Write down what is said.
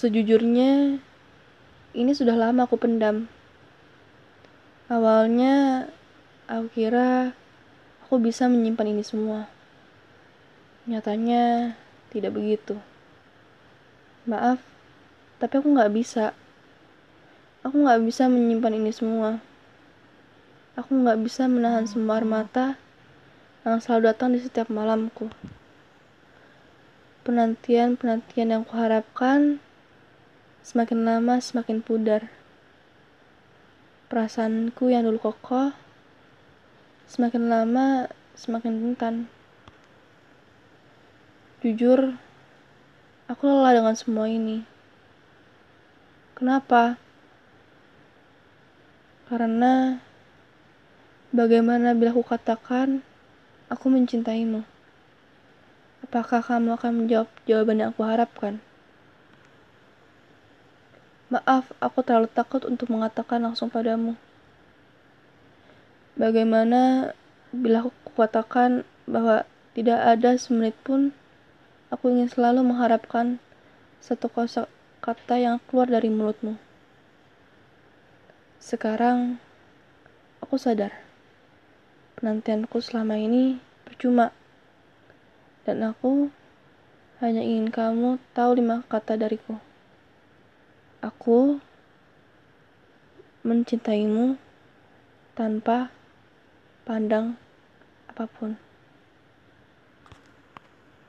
Sejujurnya, ini sudah lama aku pendam. Awalnya, aku kira aku bisa menyimpan ini semua. Nyatanya, tidak begitu. Maaf, tapi aku nggak bisa. Aku nggak bisa menyimpan ini semua. Aku nggak bisa menahan semua air mata yang selalu datang di setiap malamku. Penantian-penantian yang kuharapkan semakin lama semakin pudar. Perasaanku yang dulu kokoh semakin lama semakin rentan. Jujur, aku lelah dengan semua ini. Kenapa? Karena bagaimana bila aku katakan aku mencintaimu? Apakah kamu akan menjawab jawaban yang aku harapkan? Maaf, aku terlalu takut untuk mengatakan langsung padamu. Bagaimana bila aku katakan bahwa tidak ada semenit pun aku ingin selalu mengharapkan satu kosa kata yang keluar dari mulutmu. Sekarang, aku sadar. Penantianku selama ini percuma. Dan aku hanya ingin kamu tahu lima kata dariku. Aku mencintaimu tanpa pandang apa pun.